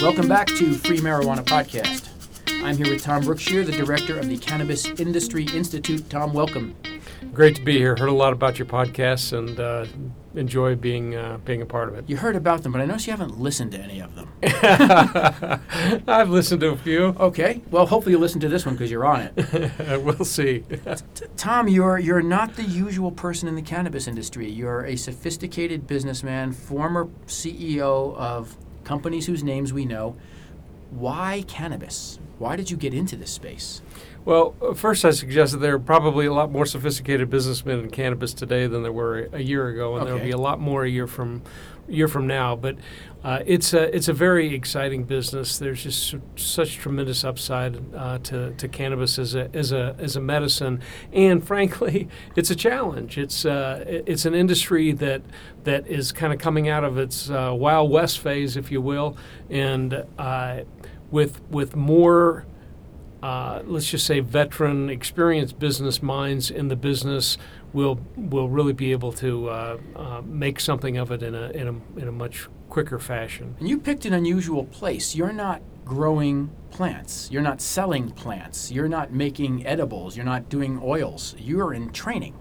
Welcome back to Free Marijuana Podcast. I'm here with Tom Brookshire, the director of the Cannabis Industry Institute. Tom, welcome. Great to be here. Heard a lot about your podcasts and uh, enjoy being uh, being a part of it. You heard about them, but I notice you haven't listened to any of them. I've listened to a few. Okay, well, hopefully you'll listen to this one because you're on it. we'll see. Tom, you're you're not the usual person in the cannabis industry. You're a sophisticated businessman, former CEO of companies whose names we know. Why cannabis? Why did you get into this space? Well, uh, first, I suggest that there are probably a lot more sophisticated businessmen in cannabis today than there were a year ago, and okay. there'll be a lot more a year from year from now. But uh, it's a it's a very exciting business. There's just such tremendous upside uh, to, to cannabis as a as a as a medicine, and frankly, it's a challenge. It's uh, it's an industry that that is kind of coming out of its uh, wild west phase, if you will, and uh, with with more uh, let's just say veteran, experienced business minds in the business will will really be able to uh, uh, make something of it in a, in a in a much quicker fashion. And you picked an unusual place. You're not growing plants. You're not selling plants. You're not making edibles. You're not doing oils. You're in training.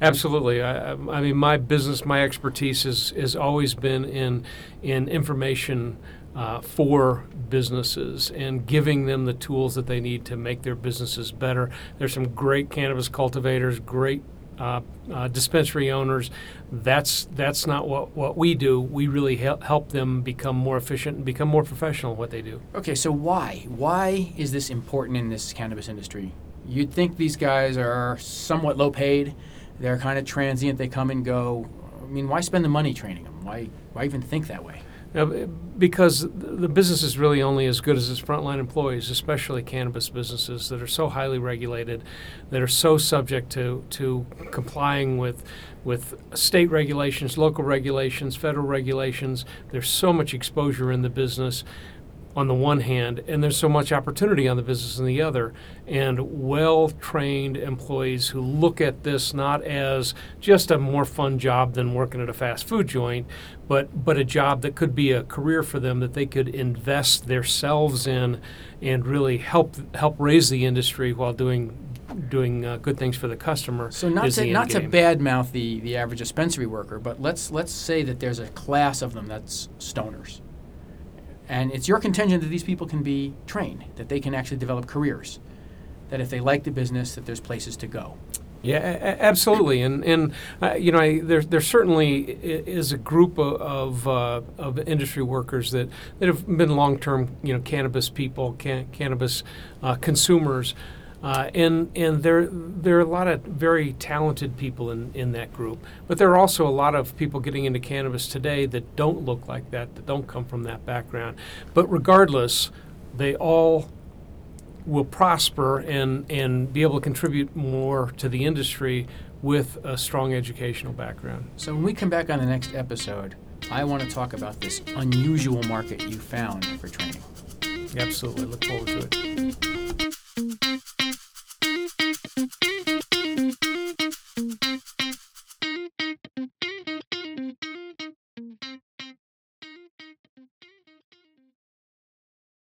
Absolutely. I, I mean, my business, my expertise has, has always been in in information uh, for businesses and giving them the tools that they need to make their businesses better. There's some great cannabis cultivators, great uh, uh, dispensary owners. That's that's not what, what we do. We really help, help them become more efficient and become more professional at what they do. Okay, so why why is this important in this cannabis industry? You'd think these guys are somewhat low paid. They're kind of transient. They come and go. I mean, why spend the money training them? Why why even think that way? Uh, because the business is really only as good as its frontline employees, especially cannabis businesses that are so highly regulated, that are so subject to, to complying with with state regulations, local regulations, federal regulations. There's so much exposure in the business on the one hand, and there's so much opportunity on the business on the other. And well trained employees who look at this not as just a more fun job than working at a fast food joint, but, but a job that could be a career for them that they could invest themselves in and really help help raise the industry while doing doing uh, good things for the customer. So not to not game. to badmouth the the average dispensary worker, but let's let's say that there's a class of them that's stoners and it's your contention that these people can be trained, that they can actually develop careers, that if they like the business, that there's places to go. Yeah, a- absolutely, and and uh, you know, I, there there certainly is a group of of, uh, of industry workers that, that have been long term, you know, cannabis people, can- cannabis uh, consumers, uh, and and there there are a lot of very talented people in, in that group, but there are also a lot of people getting into cannabis today that don't look like that, that don't come from that background. But regardless, they all will prosper and and be able to contribute more to the industry with a strong educational background. So when we come back on the next episode, I want to talk about this unusual market you found for training. Absolutely, look forward to it.